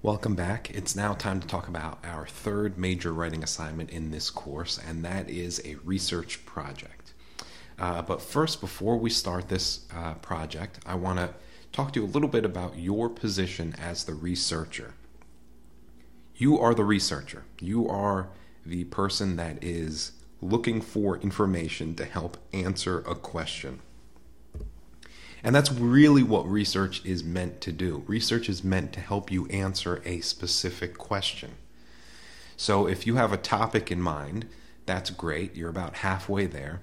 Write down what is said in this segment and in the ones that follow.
Welcome back. It's now time to talk about our third major writing assignment in this course, and that is a research project. Uh, but first, before we start this uh, project, I want to talk to you a little bit about your position as the researcher. You are the researcher, you are the person that is looking for information to help answer a question. And that's really what research is meant to do. Research is meant to help you answer a specific question. So if you have a topic in mind, that's great. You're about halfway there.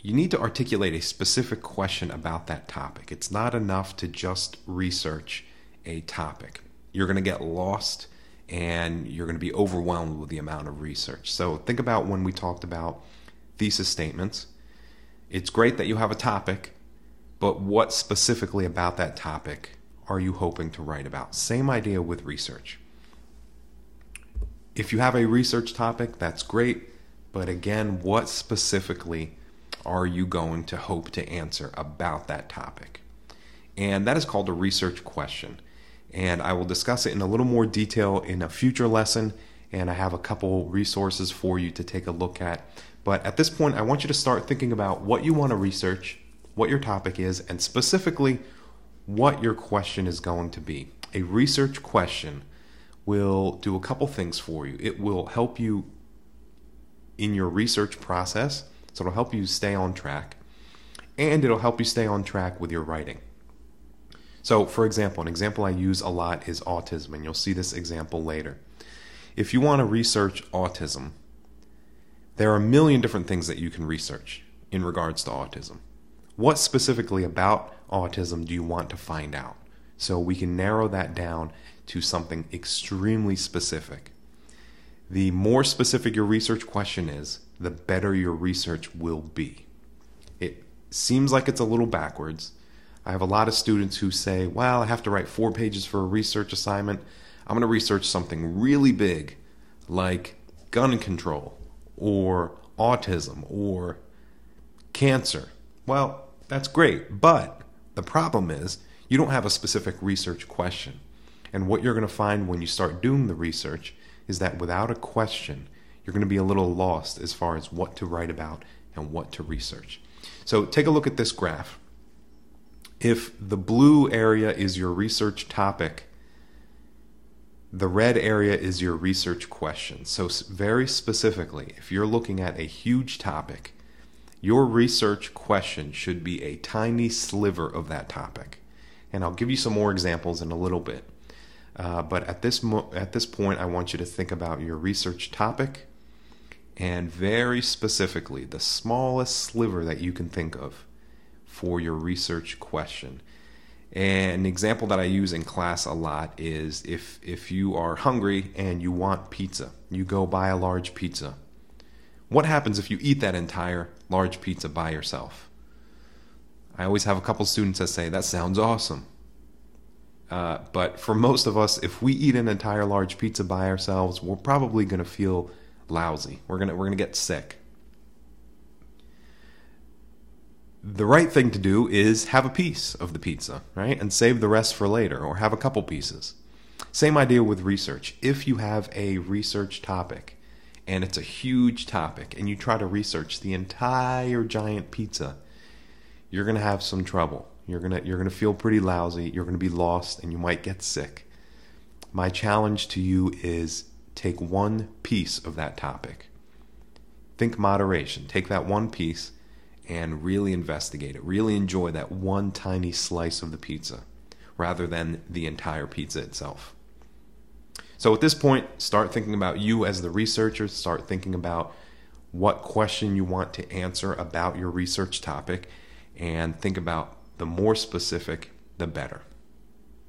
You need to articulate a specific question about that topic. It's not enough to just research a topic. You're going to get lost and you're going to be overwhelmed with the amount of research. So think about when we talked about thesis statements. It's great that you have a topic, but what specifically about that topic are you hoping to write about? Same idea with research. If you have a research topic, that's great, but again, what specifically are you going to hope to answer about that topic? And that is called a research question. And I will discuss it in a little more detail in a future lesson. And I have a couple resources for you to take a look at. But at this point, I want you to start thinking about what you want to research what your topic is, and specifically what your question is going to be. A research question will do a couple things for you. It will help you in your research process, so it'll help you stay on track, and it'll help you stay on track with your writing. So, for example, an example I use a lot is autism, and you'll see this example later. If you want to research autism, there are a million different things that you can research in regards to autism. What specifically about autism do you want to find out? So we can narrow that down to something extremely specific. The more specific your research question is, the better your research will be. It seems like it's a little backwards. I have a lot of students who say, well, I have to write four pages for a research assignment. I'm going to research something really big like gun control or autism or cancer. Well, that's great. But the problem is you don't have a specific research question. And what you're going to find when you start doing the research is that without a question, you're going to be a little lost as far as what to write about and what to research. So take a look at this graph. If the blue area is your research topic, the red area is your research question. So, very specifically, if you're looking at a huge topic your research question should be a tiny sliver of that topic. And I'll give you some more examples in a little bit. Uh, but at this mo- at this point, I want you to think about your research topic, and very specifically, the smallest sliver that you can think of for your research question. And an example that I use in class a lot is if if you are hungry and you want pizza, you go buy a large pizza. What happens if you eat that entire large pizza by yourself? I always have a couple students that say, That sounds awesome. Uh, but for most of us, if we eat an entire large pizza by ourselves, we're probably going to feel lousy. We're going we're going to get sick. The right thing to do is have a piece of the pizza, right? And save the rest for later, or have a couple pieces. Same idea with research. If you have a research topic and it's a huge topic and you try to research the entire giant pizza, you're going to have some trouble. You're going to you're going to feel pretty lousy, you're going to be lost and you might get sick. My challenge to you is take one piece of that topic. Think moderation. Take that one piece and really investigate it. Really enjoy that one tiny slice of the pizza rather than the entire pizza itself. So at this point, start thinking about you as the researcher, start thinking about what question you want to answer about your research topic, and think about the more specific, the better.